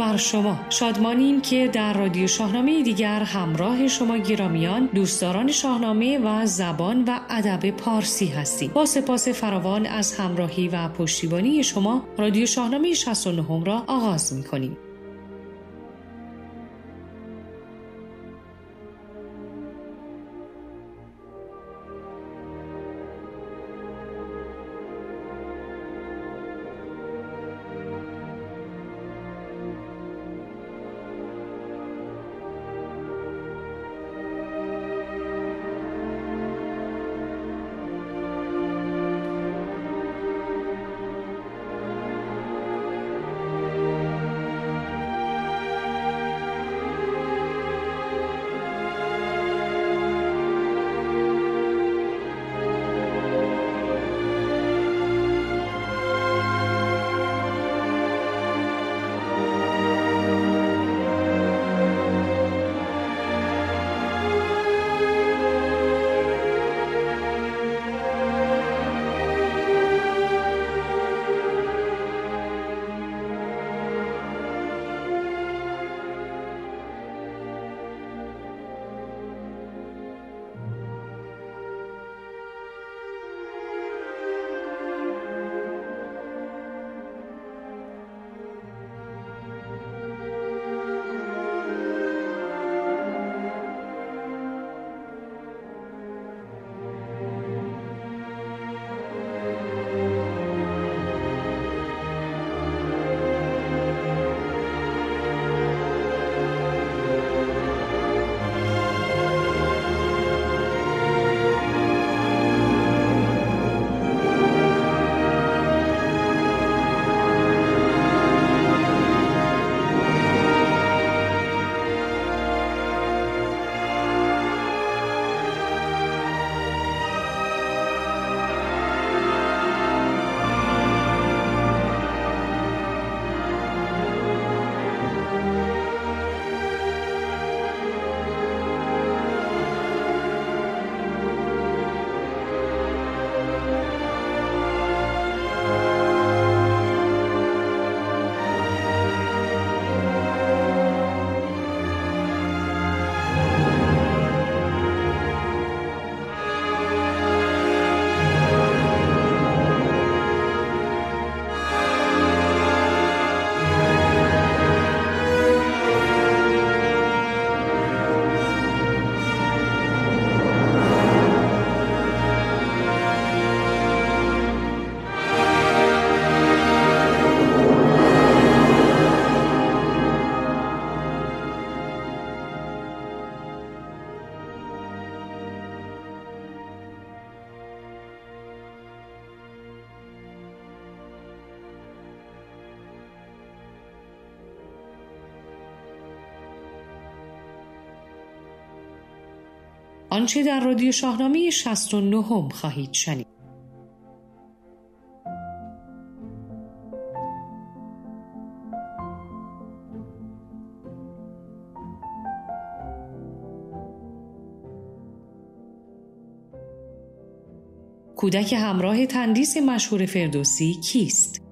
بر شما. شادمانیم که در رادیو شاهنامه دیگر همراه شما گرامیان دوستداران شاهنامه و زبان و ادب پارسی هستیم. با سپاس فراوان از همراهی و پشتیبانی شما رادیو شاهنامه 69 را آغاز می کنیم آنچه در رادیو شاهنامه 69 هم خواهید شنید. کودک همراه تندیس مشهور فردوسی کیست؟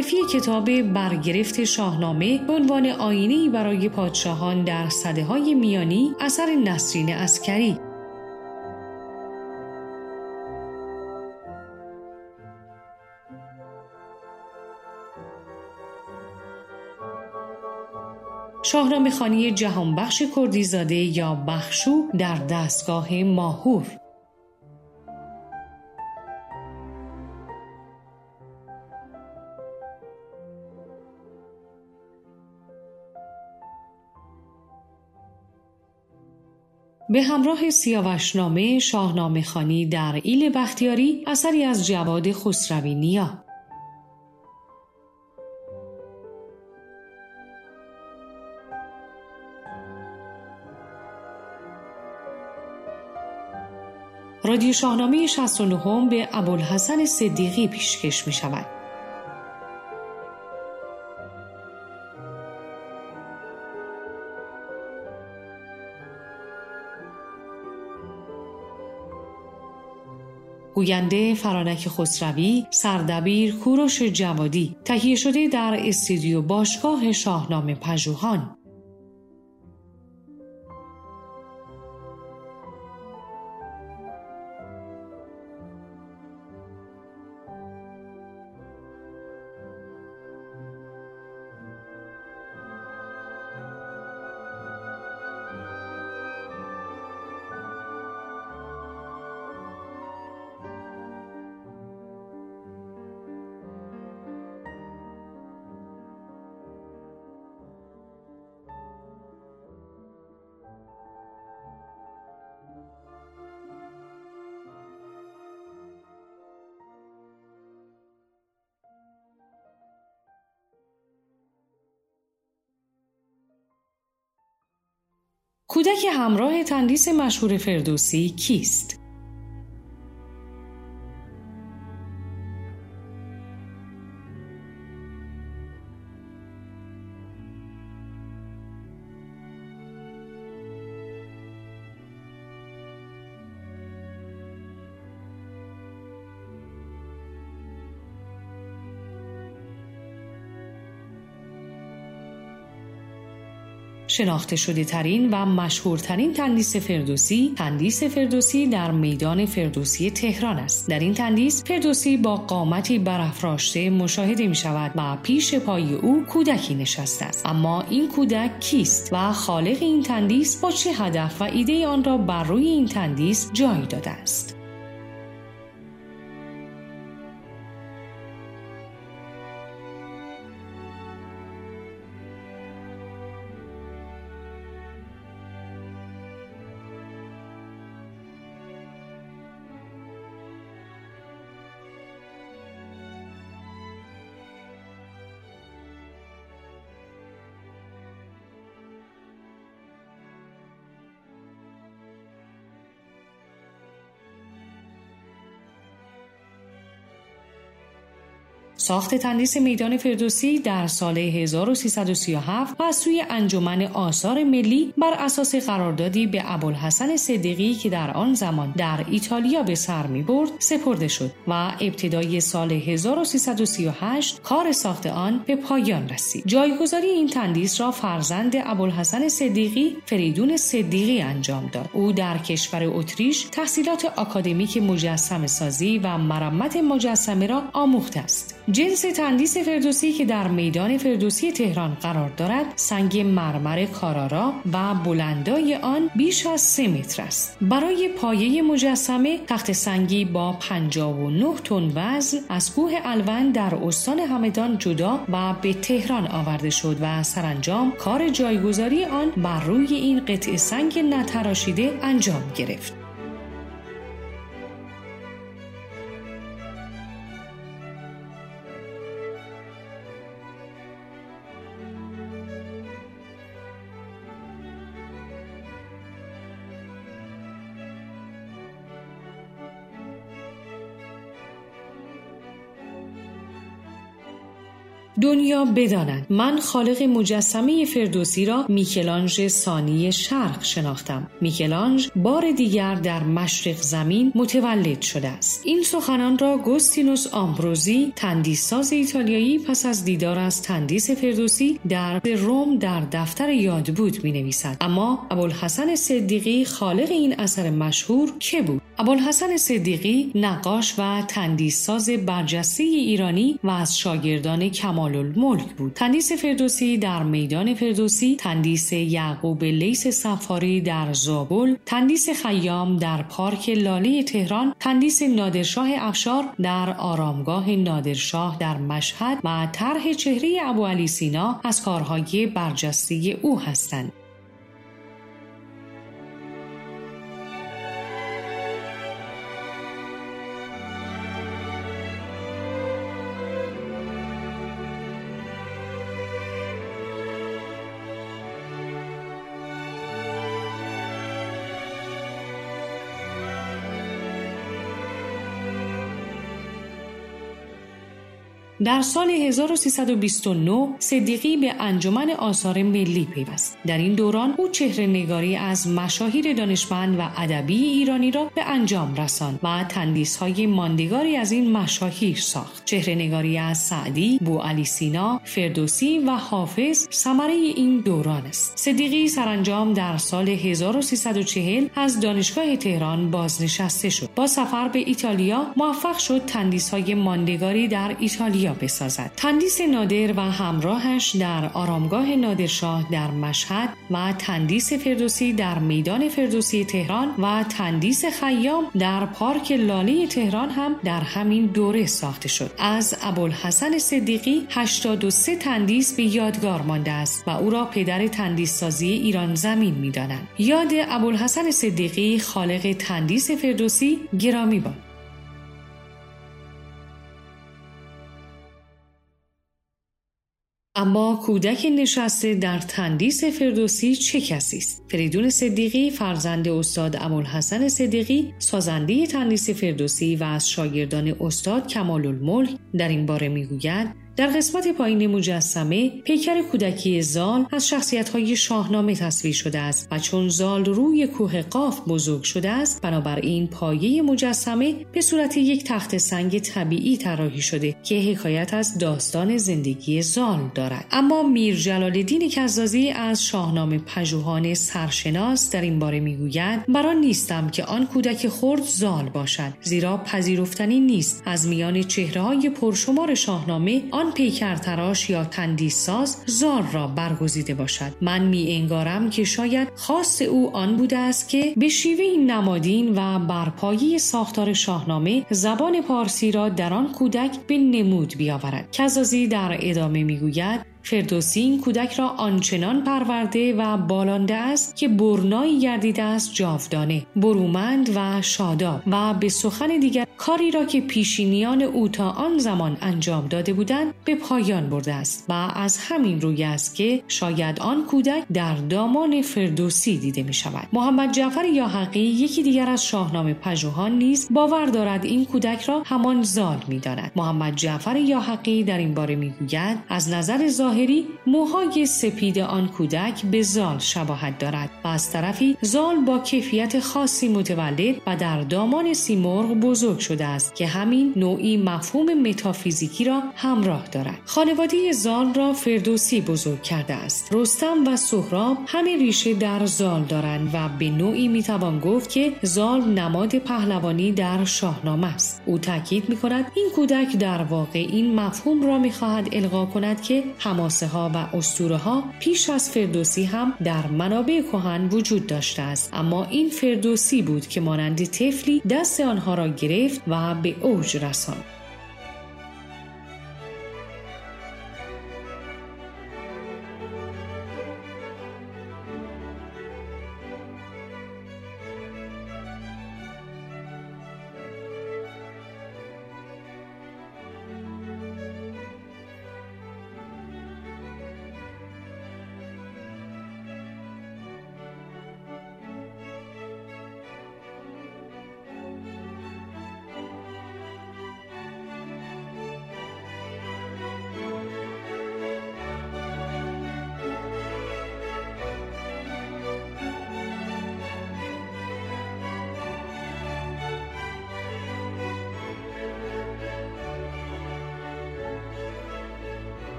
معرفی کتاب برگرفت شاهنامه به عنوان آینهای برای پادشاهان در صده های میانی اثر نسرین اسکری شاهنامه خانی جهانبخش کردیزاده یا بخشو در دستگاه ماهور. به همراه سیاوشنامه شاهنامه خانی در ایل بختیاری اثری از جواد خسروی نیا رادیو شاهنامه 69 به ابوالحسن صدیقی پیشکش می شود. گوینده فرانک خسروی سردبیر کوروش جوادی تهیه شده در استودیو باشگاه شاهنامه پژوهان. کودک همراه تندیس مشهور فردوسی کیست؟ شناخته شده ترین و مشهورترین تندیس فردوسی تندیس فردوسی در میدان فردوسی تهران است. در این تندیس فردوسی با قامتی برافراشته مشاهده می شود و پیش پای او کودکی نشسته است. اما این کودک کیست و خالق این تندیس با چه هدف و ایده آن را بر روی این تندیس جای داده است؟ ساخت تندیس میدان فردوسی در سال 1337 و سوی انجمن آثار ملی بر اساس قراردادی به ابوالحسن صدیقی که در آن زمان در ایتالیا به سر می برد سپرده شد و ابتدای سال 1338 کار ساخت آن به پایان رسید. جایگذاری این تندیس را فرزند ابوالحسن صدیقی فریدون صدیقی انجام داد. او در کشور اتریش تحصیلات آکادمیک مجسم سازی و مرمت مجسمه را آموخته است. جنس تندیس فردوسی که در میدان فردوسی تهران قرار دارد سنگ مرمر کارارا و بلندای آن بیش از سه متر است. برای پایه مجسمه تخت سنگی با 59 تن وزن از کوه الون در استان همدان جدا و به تهران آورده شد و سرانجام کار جایگذاری آن بر روی این قطع سنگ نتراشیده انجام گرفت. دنیا بدانند. من خالق مجسمه فردوسی را میکل‌آنژ ثانی شرق شناختم. میکل‌آنژ بار دیگر در مشرق زمین متولد شده است. این سخنان را گوستینوس آمبروزی تندیس‌ساز ایتالیایی پس از دیدار از تندیس فردوسی در روم در دفتر یادبود می نویسد اما ابوالحسن صدیقی خالق این اثر مشهور که بود؟ ابوالحسن صدیقی نقاش و تندیس‌ساز برجسته ایرانی و از شاگردان کمال الملک بود. تندیس فردوسی در میدان فردوسی تندیس یعقوب لیث صفاری در زابل تندیس خیام در پارک لاله تهران تندیس نادرشاه افشار در آرامگاه نادرشاه در مشهد و طرح چهره ابو علی سینا از کارهای برجسته او هستند. در سال 1329 صدیقی به انجمن آثار ملی پیوست. در این دوران او چهره نگاری از مشاهیر دانشمند و ادبای ایرانی را به انجام رساند و تندیس های ماندگاری از این مشاهیر ساخت. چهره نگاری از سعدی بو علی سینا فردوسی و حافظ ثمره این دوران است. صدیقی سرانجام در سال 1340 از دانشگاه تهران بازنشسته شد. با سفر به ایتالیا موفق شد تندیس های ماندگاری در ایتالیا بسازد. تندیس نادر و همراهش در آرامگاه نادرشاه در مشهد و تندیس فردوسی در میدان فردوسی تهران و تندیس خیام در پارک لاله تهران هم در همین دوره ساخته شد. از ابوالحسن صدیقی 83 تندیس به یادگار مانده است و او را پدر تندیس سازی ایران زمین می‌دانند. یاد ابوالحسن صدیقی خالق تندیس فردوسی گرامی باد. اما کودک نشسته در تندیس فردوسی چه کسی است؟ فریدون صدیقی فرزند استاد ابوالحسن صدیقی سازنده تندیس فردوسی و از شاگردان استاد کمال الملک در این باره می‌گوید در قسمت پایین مجسمه پیکر کودکی زال از شخصیت‌های شاهنامه تصویر شده است و چون زال روی کوه قاف بزرگ شده است بنابراین پایه مجسمه به صورت یک تخت سنگ طبیعی طراحی شده که حکایت از داستان زندگی زال دارد. اما میر جلال الدین کزازی از شاهنامه پژوهان سرشناس در این باره می‌گوید بران نیستم که آن کودک خرد زال باشد زیرا پذیرفتنی نیست. از میان چهره های پرشمار شاهنامه آن پیکر تراش یا ساز زار را برگزیده باشد. من می انگارم که شاید خاص او آن بوده است که به شیوه نمادین و برپایی ساختار شاهنامه زبان پارسی را در آن کودک به نمود بیاورد. کزازی در ادامه می‌گوید فردوسی این کودک را آنچنان پرورده و بالانده است که برنایی گردیده است جاودانه برومند و شاداب و به سخن دیگر کاری را که پیشینیان او تا آن زمان انجام داده بودند به پایان برده است و از همین روی است که شاید آن کودک در دامان فردوسی دیده می شود محمد جعفر یاحقی یکی دیگر از شاهنامه پژوهان نیز باور دارد این کودک را همان زال می‌داند. محمد جعفر یاحقی در این باره می‌گوید از نظر ظاهری موهای سپید آن کودک به زال شباهت دارد و از طرفی زال با کیفیت خاصی متولد و در دامان سیمرغ بزرگ شده است که همین نوعی مفهوم متافیزیکی را همراه دارد. خانواده زال را فردوسی بزرگ کرده است. رستم و سهراب همه ریشه در زال دارند و به نوعی می‌توان گفت که زال نماد پهلوانی در شاهنامه است. او تاکید می کند این کودک در واقع این مفهوم را می‌خواهد القا کند که حماسه ها و اسطوره ها پیش از فردوسی هم در منابع کهن وجود داشته است. اما این فردوسی بود که مانند طفلی دست آنها را گرفت و به اوج رساند.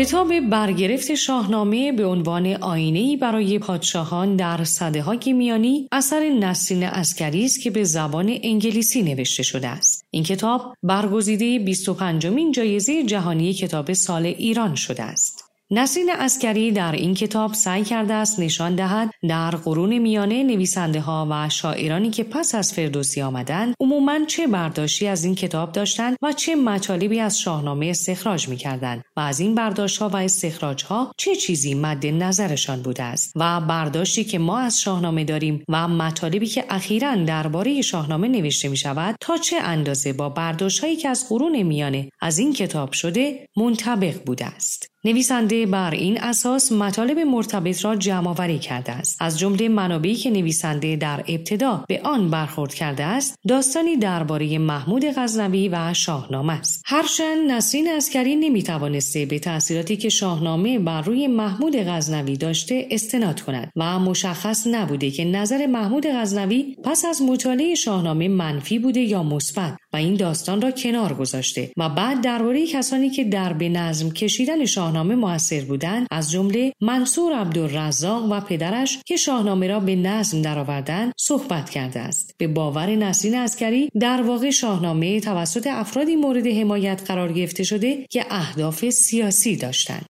کتاب برگرفت شاهنامه به عنوان آینهای برای پادشاهان در صده های میانی اثر نسرین عسکری است که به زبان انگلیسی نوشته شده است. این کتاب برگزیده 25 مین جایزه جهانی کتاب سال ایران شده است. نسرین عسکری در این کتاب سعی کرده است نشان دهد در قرون میانه نویسنده ها و شاعرانی که پس از فردوسی آمدند عموما چه برداشتی از این کتاب داشتند و چه مطالبی از شاهنامه استخراج می‌کردند و از این برداشت ها و استخراج ها چه چیزی مد نظرشان بوده است و برداشتی که ما از شاهنامه داریم و مطالبی که اخیرا درباره شاهنامه نوشته می شود تا چه اندازه با برداشت هایی که از قرون میانه از این کتاب شده منطبق بوده است. نویسنده بر این اساس مطالب مرتبط را جمع آوری کرده است. از جمله منابعی که نویسنده در ابتدا به آن برخورد کرده است داستانی درباره محمود غزنوی و شاهنامه است. هرچند نسرین اسکری نمی‌توانسته به تاثیراتی که شاهنامه بر روی محمود غزنوی داشته استناد کند و مشخص نبوده که نظر محمود غزنوی پس از مطالعه شاهنامه منفی بوده یا مثبت. و این داستان را کنار گذاشته و بعد درباره کسانی که در به نظم کشیدن شاهنامه موثر بودند از جمله منصور عبدالرزاق و پدرش که شاهنامه را به نظم درآوردند صحبت کرده است. به باور نسرین اسکری در واقع شاهنامه توسط افرادی مورد حمایت قرار گرفته شده که اهداف سیاسی داشتند.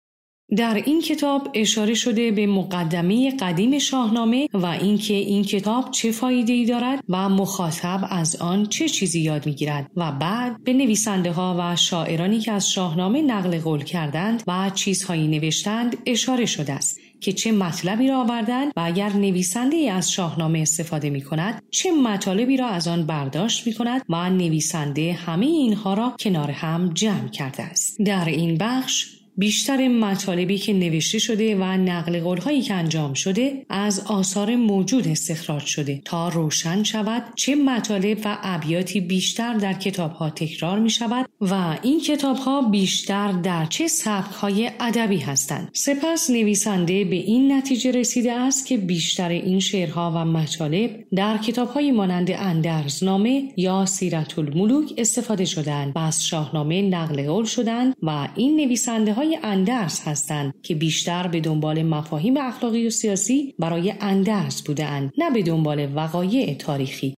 در این کتاب اشاره شده به مقدمه قدیم شاهنامه و اینکه این کتاب چه فایده ای دارد و مخاطب از آن چه چیزی یاد می‌گیرد و بعد به نویسنده ها و شاعرانی که از شاهنامه نقل قول کردند و چیزهایی نوشتند اشاره شده است که چه مطلبی را آوردند و اگر نویسنده ای از شاهنامه استفاده می کند چه مطالبی را از آن برداشت می کند و نویسنده همه اینها را کنار هم جمع کرده است. در این بخش بیشتر مطالبی که نوشته شده و نقل قولهایی که انجام شده از آثار موجود استخراج شده تا روشن شود چه مطالب و ابیاتی بیشتر در کتابها تکرار می شود و این کتابها بیشتر در چه سبکهای ادبی هستند. سپس نویسنده به این نتیجه رسیده است که بیشتر این شعرها و مطالب در کتابهای مانند اندرزنامه یا سیرت الملوک استفاده شدند و از شاهنامه نقل قول شدند و این نویسنده های اندرس هستند که بیشتر به دنبال مفاهیم اخلاقی و سیاسی برای اندرس بودند نه به دنبال وقایع تاریخی.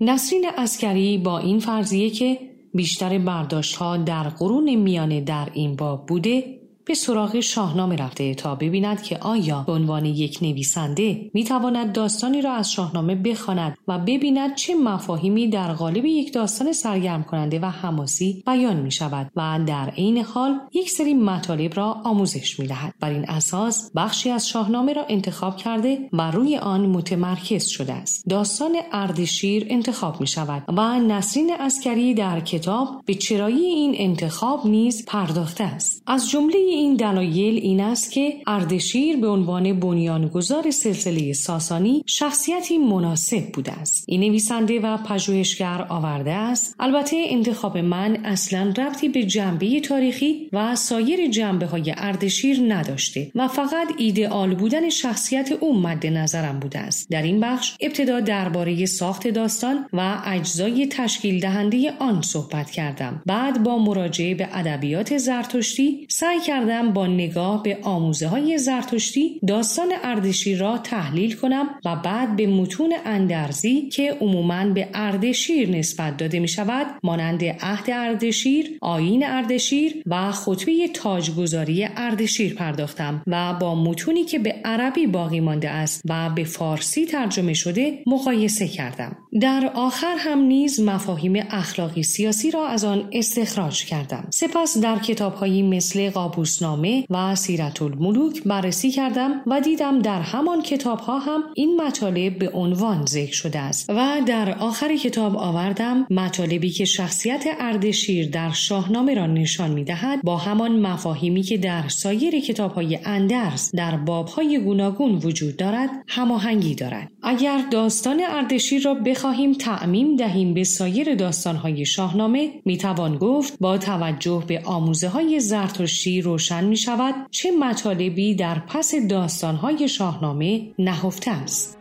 نسرین عسکری با این فرضیه که بیشتر برداشت ها در قرون میانه در این باب بوده به سراغ شاهنامه رفته تا ببیند که آیا به عنوان یک نویسنده می‌تواند داستانی را از شاهنامه بخواند و ببیند چه مفاهیمی در قالب یک داستان سرگرم کننده و حماسی بیان می شود و در عین حال یک سری مطالب را آموزش می دهد. بر این اساس بخشی از شاهنامه را انتخاب کرده و روی آن متمرکز شده است. داستان اردشیر انتخاب می شود و نسرین عسکری در کتاب به چرایی این انتخاب نیز پرداخته است. از جمله این دلایل این است که اردشیر به عنوان بنیانگذار سلسله ساسانی شخصیتی مناسب بوده است. این نویسنده و پژوهشگر آورده است. البته انتخاب من اصلا ربطی به جنبه تاریخی و سایر جنبه های اردشیر نداشته و فقط ایدئال بودن شخصیت او مد نظرم بوده است. در این بخش ابتدا درباره ساخت داستان و اجزای تشکیل دهنده آن صحبت کردم. بعد با مراجعه به ادبیات زرتشتی سعی کردم با نگاه به آموزه های زرتشتی داستان اردشیر را تحلیل کنم و بعد به متون اندرزی که عموماً به اردشیر نسبت داده می شود مانند عهد اردشیر، آین اردشیر و خطبه تاجگذاری اردشیر پرداختم و با متونی که به عربی باقی مانده است و به فارسی ترجمه شده مقایسه کردم. در آخر هم نیز مفاهیم اخلاقی سیاسی را از آن استخراج کردم. سپس در کتابهایی مثل قابوس روزنامه و سیرت الملوک بررسی کردم و دیدم در همان کتاب ها هم این مطالب به عنوان ذکر شده است و در آخر کتاب آوردم مطالبی که شخصیت اردشیر در شاهنامه را نشان می دهد با همان مفاهیمی که در سایر کتاب های اندرز در باب های گوناگون وجود دارد هماهنگی دارد اگر داستان اردشیر را بخواهیم تعمیم دهیم به سایر داستان های شاهنامه می توان گفت با توجه به آموزه های زرتشتی روشن روشن می شود چه مطالبی در پس داستانهای شاهنامه نهفته است.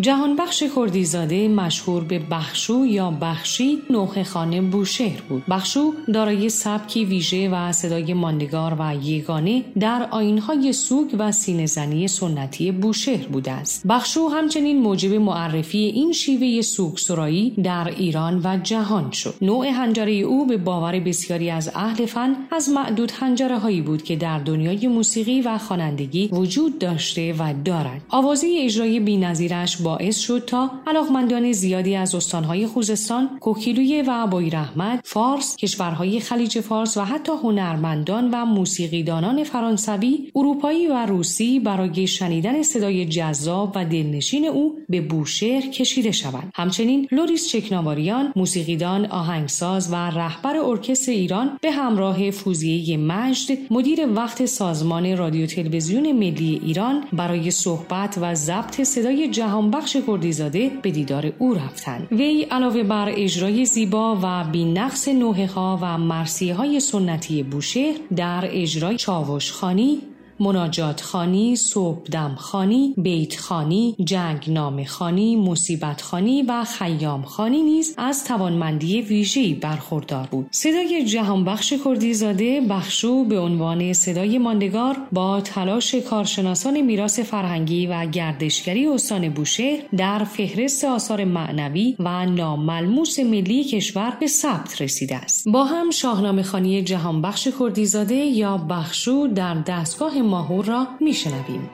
جهانبخش کردیزاده مشهور به بخشو یا بخشی نوخ خانه بوشهر بود. بخشو دارای سبکی ویژه و صدای ماندگار و یگانه در آینهای سوگ و سینهزنی سنتی بوشهر بوده است. بخشو همچنین موجب معرفی این شیوه سوگ سرایی در ایران و جهان شد. نوع هنجره او به باور بسیاری از اهل فن از معدود هنجره هایی بود که در دنیای موسیقی و خوانندگی وجود داشته و دارد. آوازه اجرای بینظیرش باعث شد تا علاقمندان زیادی از استانهای خوزستان کوکیلویه و رحمت فارس کشورهای خلیج فارس و حتی هنرمندان و موسیقیدانان فرانسوی اروپایی و روسی برای شنیدن صدای جذاب و دلنشین او به بوشهر کشیده شوند. همچنین لوریس چکناواریان موسیقیدان آهنگساز و رهبر ارکستر ایران به همراه فوزیه مجد مدیر وقت سازمان رادیو تلویزیون ملی ایران برای صحبت و ضبط صدای جهانبخش کردیزاده به دیدار او رفتند وی علاوه بر اجرای زیبا و بینقص نوحه ها و مرثیه های سنتی بوشهر در اجرای چاوش خوانی مناجات خانی، صبح خانی، بیت خانی، جنگ نام خانی، مصیبت خانی و خیام خانی نیز از توانمندی ویژه‌ای برخوردار بود. صدای جهانبخش کردیزاده بخشو به عنوان صدای ماندگار با تلاش کارشناسان میراث فرهنگی و گردشگری استان بوشهر در فهرست آثار معنوی و ناملموس ملی کشور به ثبت رسیده است. با هم شاهنامه خانی جهانبخش کردیزاده یا بخشو در دستگاه ماهور را میشنویم.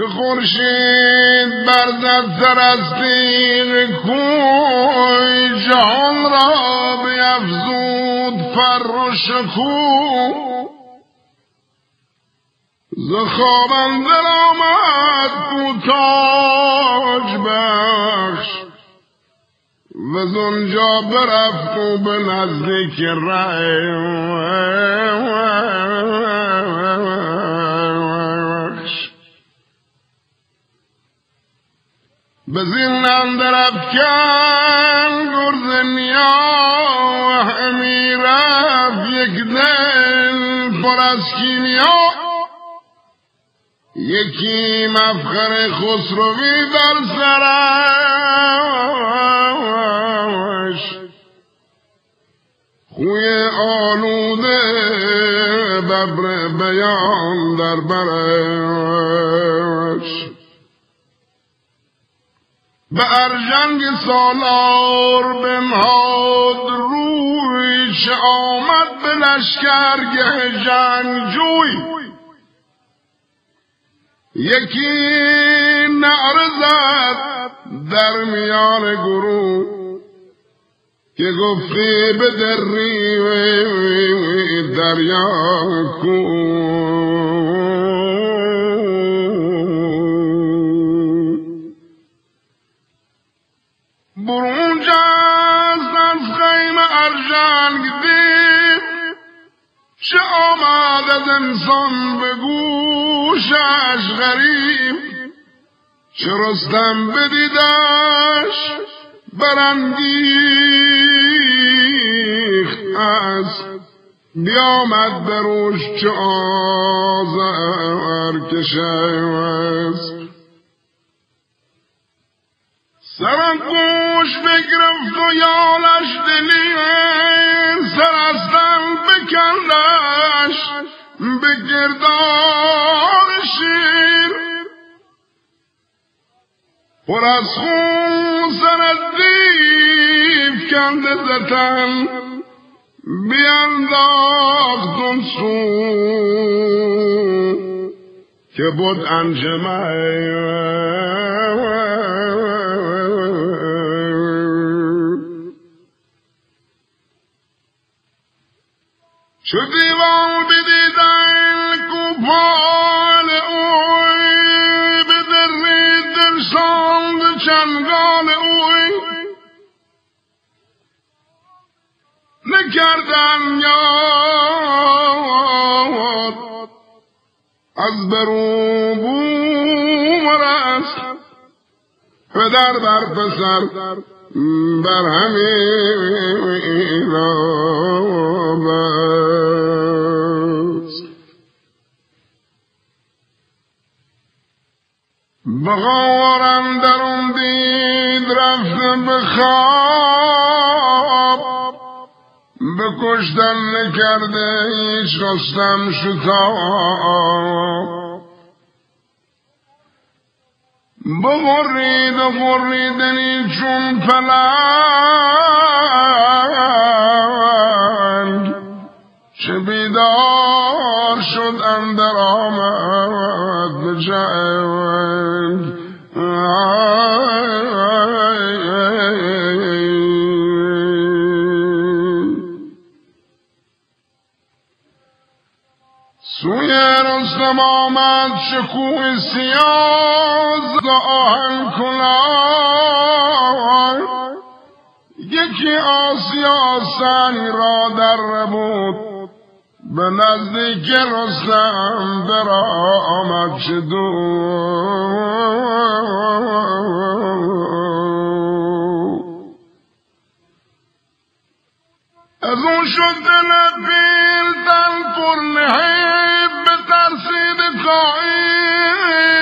چه خورشید برزد سر از تیغ کوی جهان را بیفزود فر و شکو ز خوابم دل آمد تاج بخش و زنجا برفت و به نزدیک رای. به زندان در افکن گرز نیا همی رفت یک دل پر از کیمیا. یکی مفخر خسروی در سرش. خوی آلوده ببر بیان در برش. به ارجنگ سالار بنهاد روی چه آمد به لشکرگه جنگجوی. یکی نعرزد در میان گروه که گفتی به دری دریا کن برون جست از خیم ارجنگ دید چه آمد از انسان به گوشش غریب چه رستم بدیدش برانگیخت از بیامد بروش چه آزر کشه سر گوش بگرفت و یالش دلی سر از بکندش به گردار شیر. پر از خون سر دیف کنده زتن بیانداخت سو که بود انجمه چو دیوان بدیدن کوپال اوی به درید درساند چنگال اوی. نکردن یاد از برو بومرست پدر بر پسر بر همین بست بغارم درون دید رفت بخواب بکشتن نکرده هیچ خواستم شتاب. بغرید و غریدنی چون پلنگ. چه بیدار شد اندر آمد جنگ. سوی رستم آمد شکوه سیاز آهن کلاه. یکی آسیا سنگ را در بود به نزدیک رستم برا آمد دو از اون شد دل پیل تن پر نهیب به ترسید قاید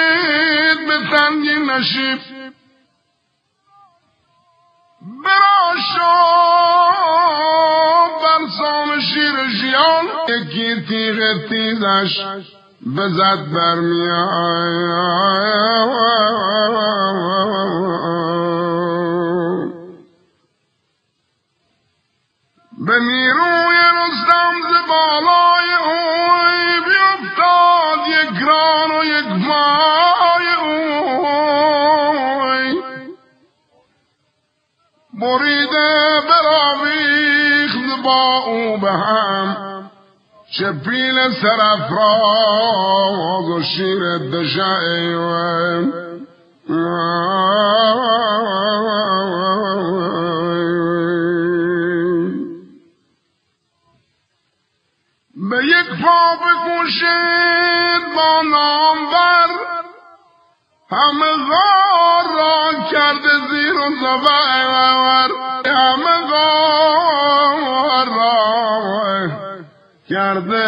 به تنگی نشیب. برا شد بر سام شیر ژیان یکی تیغ تیزش بزد برمیاد به نیروی رستم ز بالای اوی بیفتاد یک گران و یک مای اوی. بریده براویخت با او به هم چه پیل سرفراز و شیر دشه بکوشید با نامور همه غار را کرده زیر و زبر. همه غار را کرده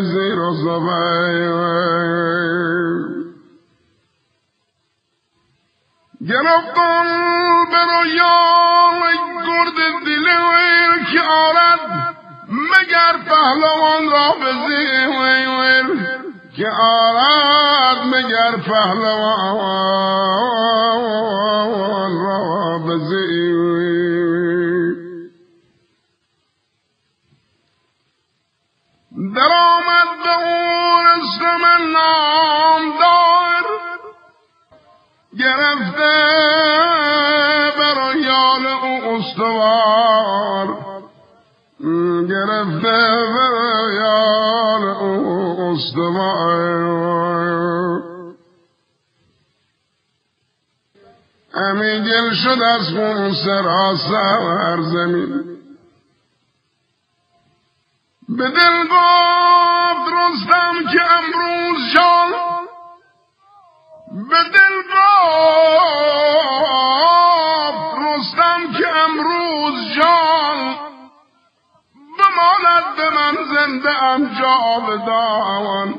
زیر و زبر. گرفتم به رویان گرد دلویر که آرد مگر پهلوان را به زیر که آرد مگر پهلوان را به در آمد به اون اسم نامدار گرفته برایان أو استوار. همین گل شد از خون سراسر زمین. به دل گفت رستم که امروز جان به دل گفت رستم که امروز جان به من زنده ام جاودان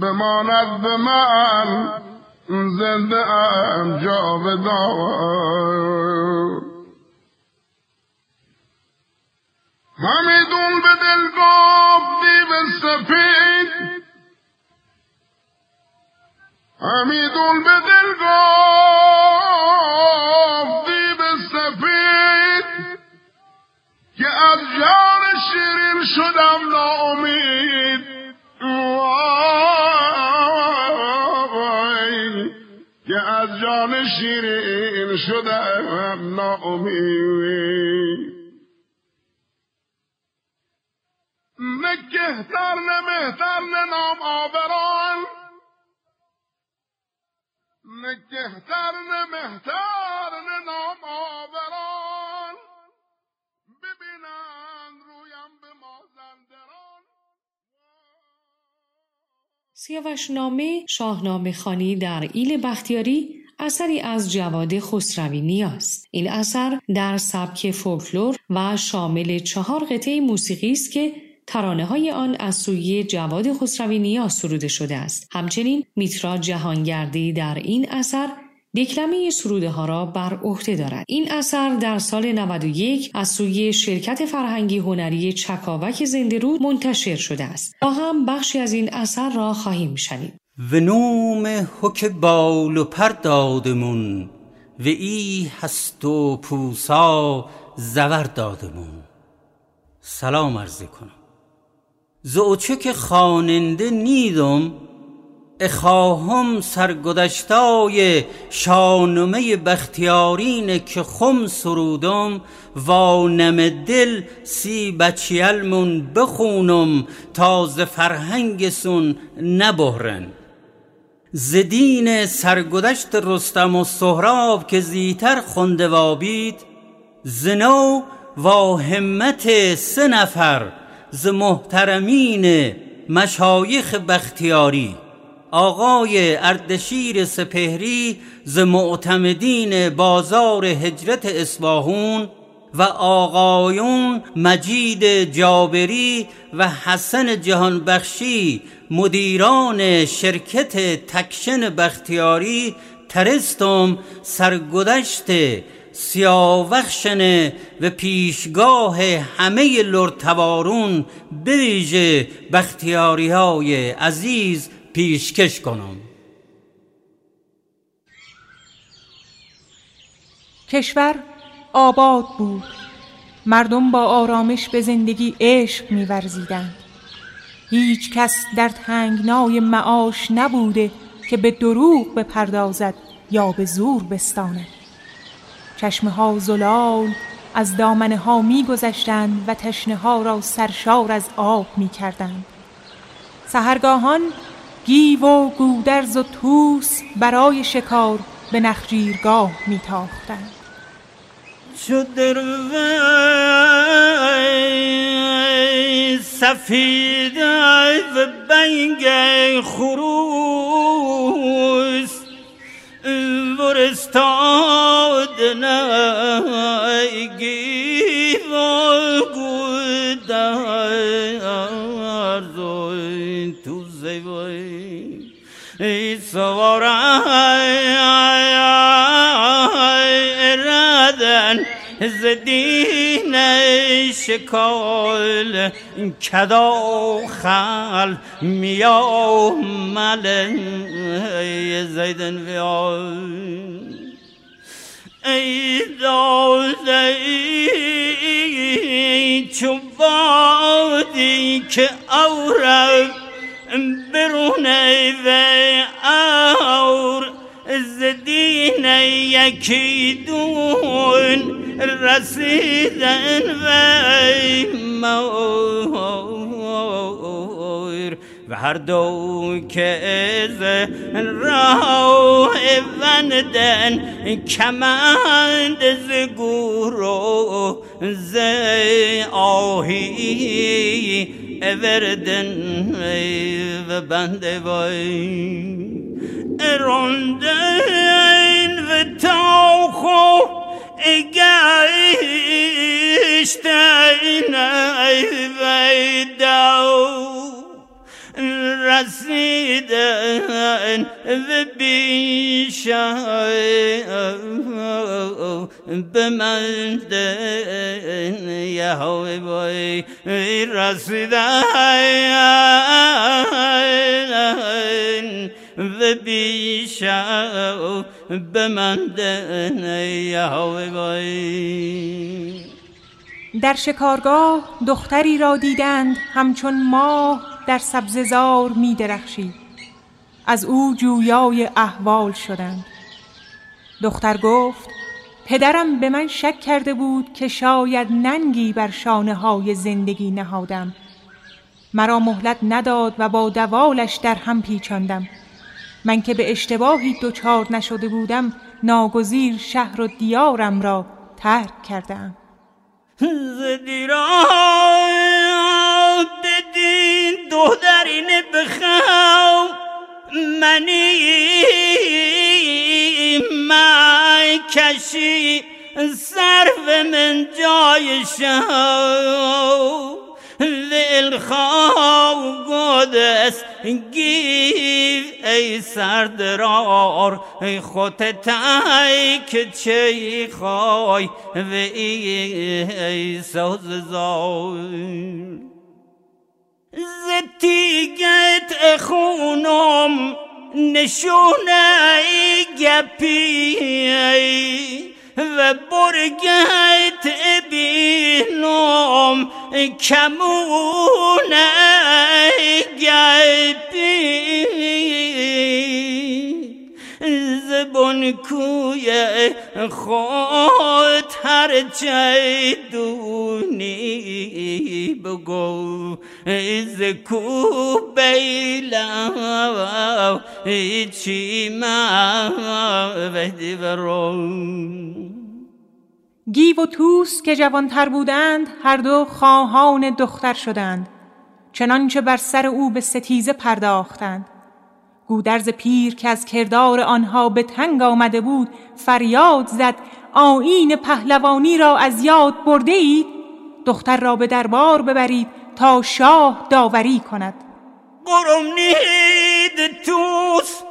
بماند به من زنده ام جاودان همیدون به دل گفتی به سفید همیدون به دل گفتی به سفید که از جان شیرین شدم ناامید. که از جان شیرین شدم ناامید. نه مهتر نه نام آوران. نگهتر نه مهتر نه نام سیاوش نامه شاهنامه خانی در ایل بختیاری اثری از جواد خسروی نیاست. این اثر در سبک فولکلور و شامل چهار قطعه موسیقی است که ترانه های آن از سوی جواد خسروی نیا سروده شده است. همچنین میترا جهانگردی در این اثر دکلمه سروده ها را بر عهده دارد. این اثر در سال 91 از سوی شرکت فرهنگی هنری چکاوک زنده رود منتشر شده است. با هم بخشی از این اثر را خواهیم شنید. و نوم حک بال و پر دادمون و ای هست و پوسا زور دادمون سلام عرض کنم که خاننده نیدم اخواهم سرگدشتای شانمه بختیارین که خم سرودم و نم دل سی بچیلمون بخونم تا ز فرهنگ سون نبهرن. زدین سرگدشت رستم و سهراب که زیتر خونده وابید زنو و همت سه نفر ز محترمین مشایخ بختیاری. آقای اردشیر سپهری ز معتمدین بازار هجرت اصباهون و آقایون مجید جابری و حسن جهانبخشی مدیران شرکت تکشن بختیاری ترستم سرگذشت سیاوخشنه و پیشگاه همه لرتوارون بویژه بختیاری های عزیز پیشکش کنم. کشور آباد بود. مردم با آرامش به زندگی عشق میورزیدند. هیچ کس در تنگنای معاش نبوده که به دروغ بپردازد یا به زور بستاند. چشمه ها زلال از دامنه ها می گذشتند و تشنه ها را سرشار از آب می کردند سهرگاهان گیو و گودرز و توس برای شکار به نخجیرگاه می تاختند چو سفید و بنگ خروس ورستاد نگی و گودار تو زیوی ای سوار ردن زدین شکال کدا خل میا مل زیدن ویا ای دازه چو بادی که اورد برونه و اور زدین یکی دون رسیدن و مور. و هر دو که از راه وندن کمند ز گورو ز آهی اوردن و بنده وای اراندن و تاخو گشتن ویدو رسیدن و بیشه به من یهوه بای رسیدن و بیشه به من یهوه بای در شکارگاه دختری را دیدند همچون ماه در سبززار می درخشید از او جویای احوال شدند. دختر گفت پدرم به من شک کرده بود که شاید ننگی بر شانه های زندگی نهادم. مرا مهلت نداد و با دوالش در هم پیچاندم. من که به اشتباهی دچار نشده بودم ناگزیر شهر و دیارم را ترک کردم بخوام. منی من کشی صرف من جای شو. للخاو گودس گیو ای سردرار ای خود تای که چی خای و ای سوز زای زتیگت اخونم نشونه گپی و برگت بینم کمون گپی. زبون کوی خود هر چه دونی بگو از کو بیلا چی ما بدی برون گیو و توس که جوانتر بودند هر دو خواهان دختر شدند. چنانچه بر سر او به ستیزه پرداختند. گودرز پیر که از کردار آنها به تنگ آمده بود فریاد زد آین پهلوانی را از یاد برده اید دختر را به دربار ببرید تا شاه داوری کند. قرم نید توس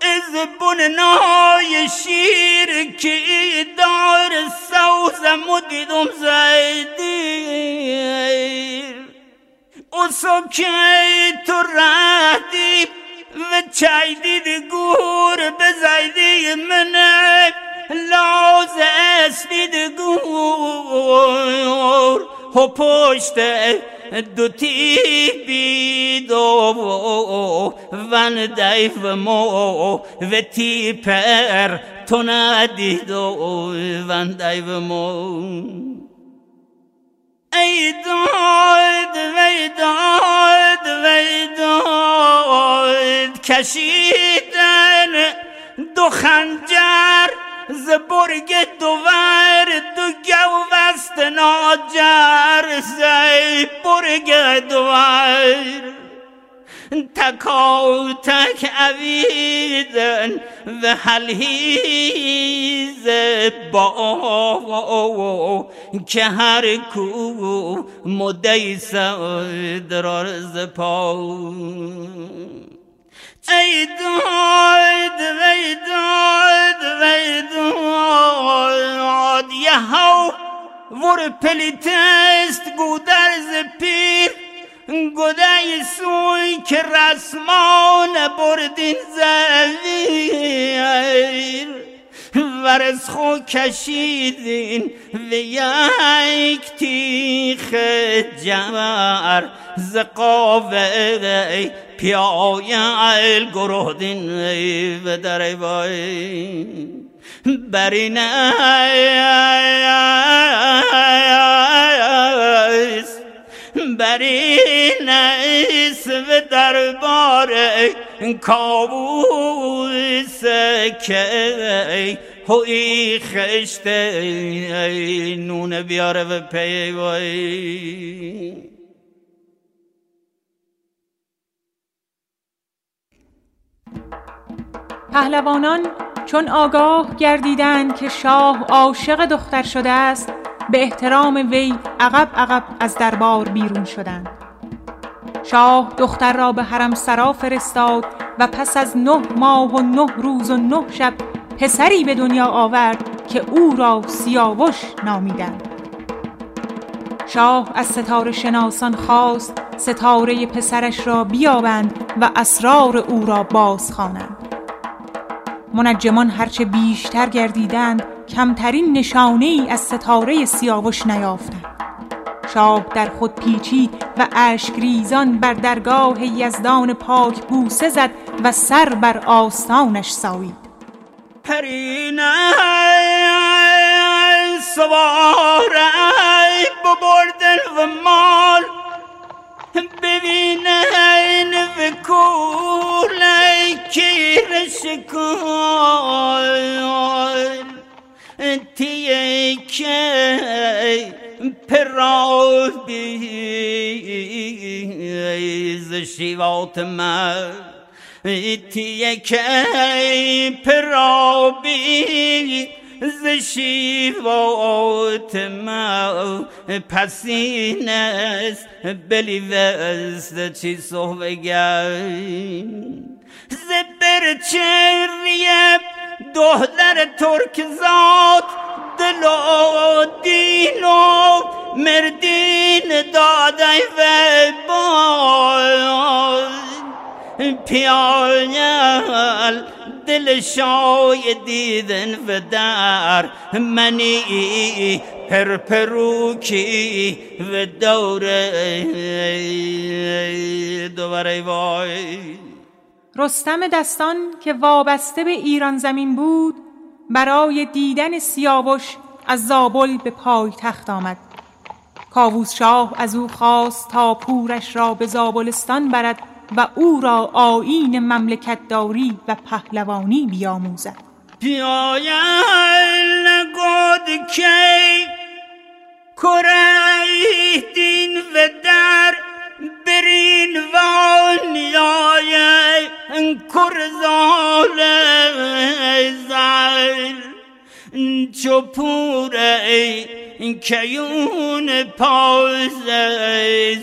از نای شیر که دار سوزم و دیدم زیدیر. او که تو ردی و چایدید گور بزایدی منه لاز اسبید گور و پشت دوتی بیدو ون دیف مو و تی پر تو ندیدو ون دیف مو. ای داد وی داد وی داد کشیدن دو خنجر ز برگ دوور دو گو وست ناجر. زی برگ دوور تکا تک اویدن و حلیز با که هر کو مدیس درار ز پا ای داد وی داد وی داد هاو ور پلیتست گودرز پیر. گدای سوی که رسمان بردین زویر ورز خو کشیدین و یک تیخ جمر ز قاوه پیایل گرودین و در وای برین برین اسم دربار کابوس که هوی خشت نون بیاره و پیوی. پهلوانان چون آگاه گردیدند که شاه عاشق دختر شده است به احترام وی عقب عقب از دربار بیرون شدند. شاه دختر را به حرم سرا فرستاد و پس از نه ماه و نه روز و نه شب پسری به دنیا آورد که او را سیاوش نامیدند. شاه از ستاره شناسان خواست ستاره پسرش را بیابند و اسرار او را بازخوانند. منجمان هرچه بیشتر گردیدند کمترین نشانه ای از ستاره سیاوش نیافتند شاه در خود پیچی و اشکریزان بر درگاه یزدان پاک بوسه زد و سر بر آستانش سایید. پرینه سواره ببردن و مال. ببینن و کوله کیر شکال تیه که پرا بیز شیوات من. تیه که پرا بیز ز شیوات ما پسین است بلی وست چی صحبگن ز برچریه دهلر ترک زاد دل و دین و مردین داده و باز پیال دل شای دیدن و در منی پرپروکی و دوره. دوباره وای. رستم دستان که وابسته به ایران زمین بود برای دیدن سیاوش از زابل به پای تخت آمد. کاووس شاه از او خواست تا پورش را به زابلستان برد و او را آیین مملکت داری و پهلوانی بیاموزد. بیاین نگود کی کره دین و در برین وانیای کرزال چو پوره کیون پاز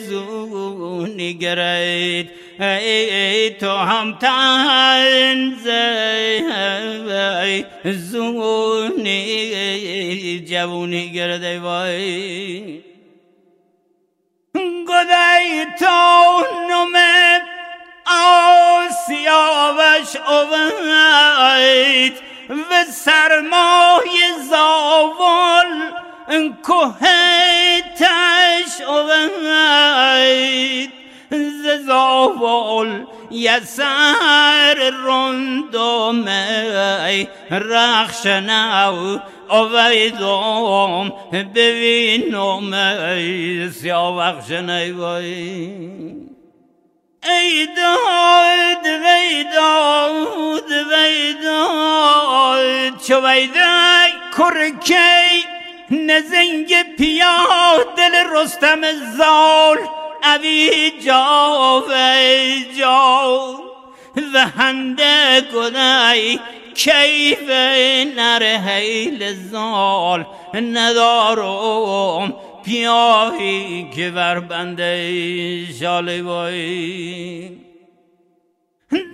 زونی گرید. ای تو هم تنز زونی جوونی گرده وای. گدای تو نمه آسیاوش اوید و سرمای زاول تش اوید ز زاول یسر رندومی رخشنو اویدم ببینم ای سیاوخش نیوی ای داد وی داد وی داد چو کرکی نزنگ پیا دل رستم زال اوی جا وی جا و هنده گنای کیف نر حیل زال ندارم پیاهی که بر بنده شاله وای.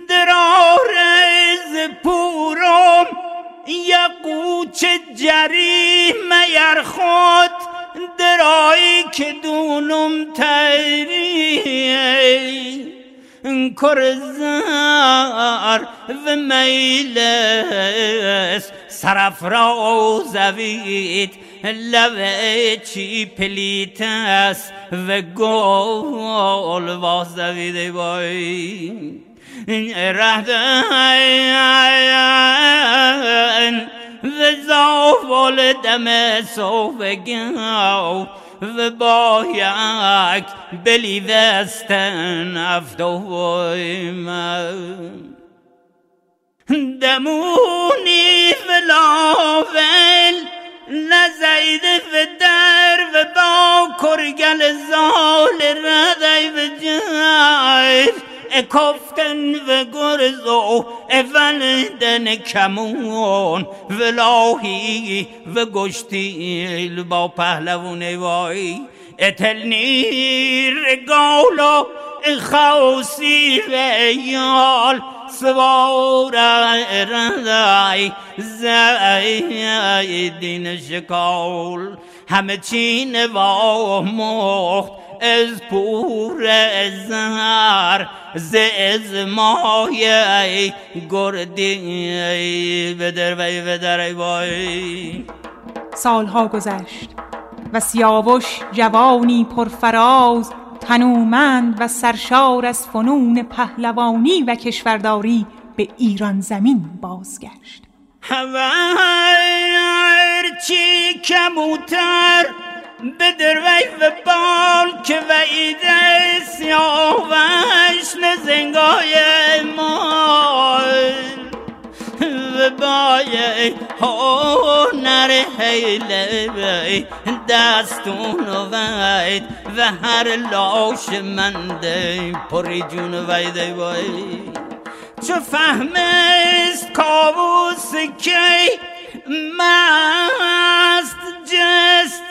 درارز پورم یقوچ جری میر خود درایی که دونم تیری کرزار و میلس سرف را زوید لبه چی پلیتس و گل وازوید بای رهدن و زاول دم صوفگاو و با یک بلی وستن افتوی من. دمونی فلاول نزید و در و با کرگل زال ردی و جایر اکفتن و گرزو اولدن کمون ولاهی و گشتیل با پهلوون وای اتل نیر گالا خوصی و یال. سوار رندای زیدین شکال همه چین و مخت از پور زهر ز از مایه گردی. بدر وی بدر وی. سالها گذشت و سیاوش جوانی پرفراز تنومند و سرشار از فنون پهلوانی و کشورداری به ایران زمین بازگشت. چی کموتر به دروی و بال که ویده سیاوش نزنگای مال و بای هنر حیله وی دستون وید و هر لاش منده پری جون ویده وی چو فهمست کابوس کی مست جست.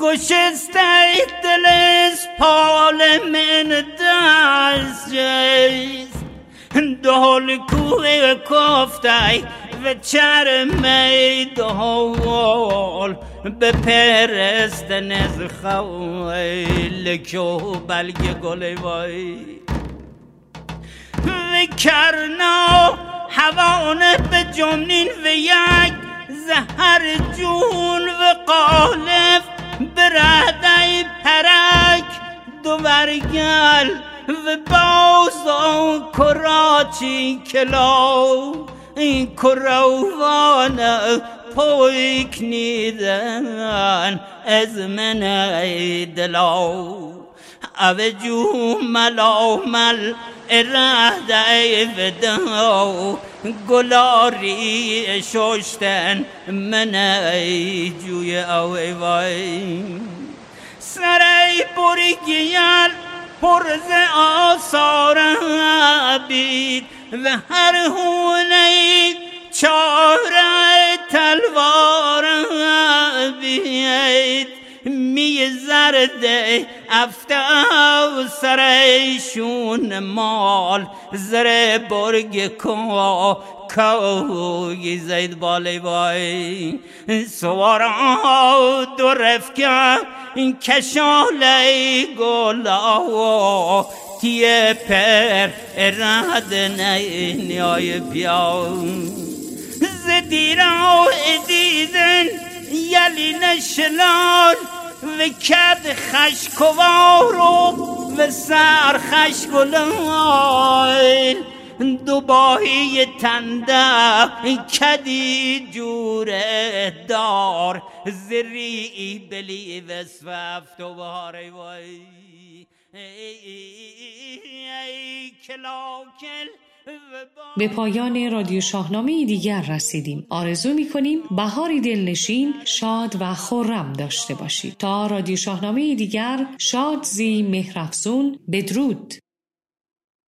گشسته دل پال من دست جست. دهل کوه کفته و چرمه دهال به پرستن از خویل که بلگ گل وای. و کرنا حوانه به جمنین و یک زهر جون و قالف برهده پرک دو ورگل و باز و کراچی کلاو این کروان پویک نیدن از من دلاو او جو ملامل اراده وداو گلاری ششتن من ای جوی اوی وای. سرای برگیل پرز آثار بید و هر هونه چاره تلوار بید می زرده افتا سرشون مال زر برگ کو کوی زید بالی بای سوارا دو رفکه کشاله گلا تیه پر رد نیای بیا زدیرا دیدن یلی نشلال و کد خشکوارو و سر خشکلال دو باهی تنده کدی جور دار زری بلی و سفت و باره وای. به پایان رادیو شاهنامه دیگر رسیدیم. آرزو می کنیم بهاری دلنشین شاد و خورم داشته باشید. تا رادیو شاهنامه دیگر شاد زی مهرفزون بدرود.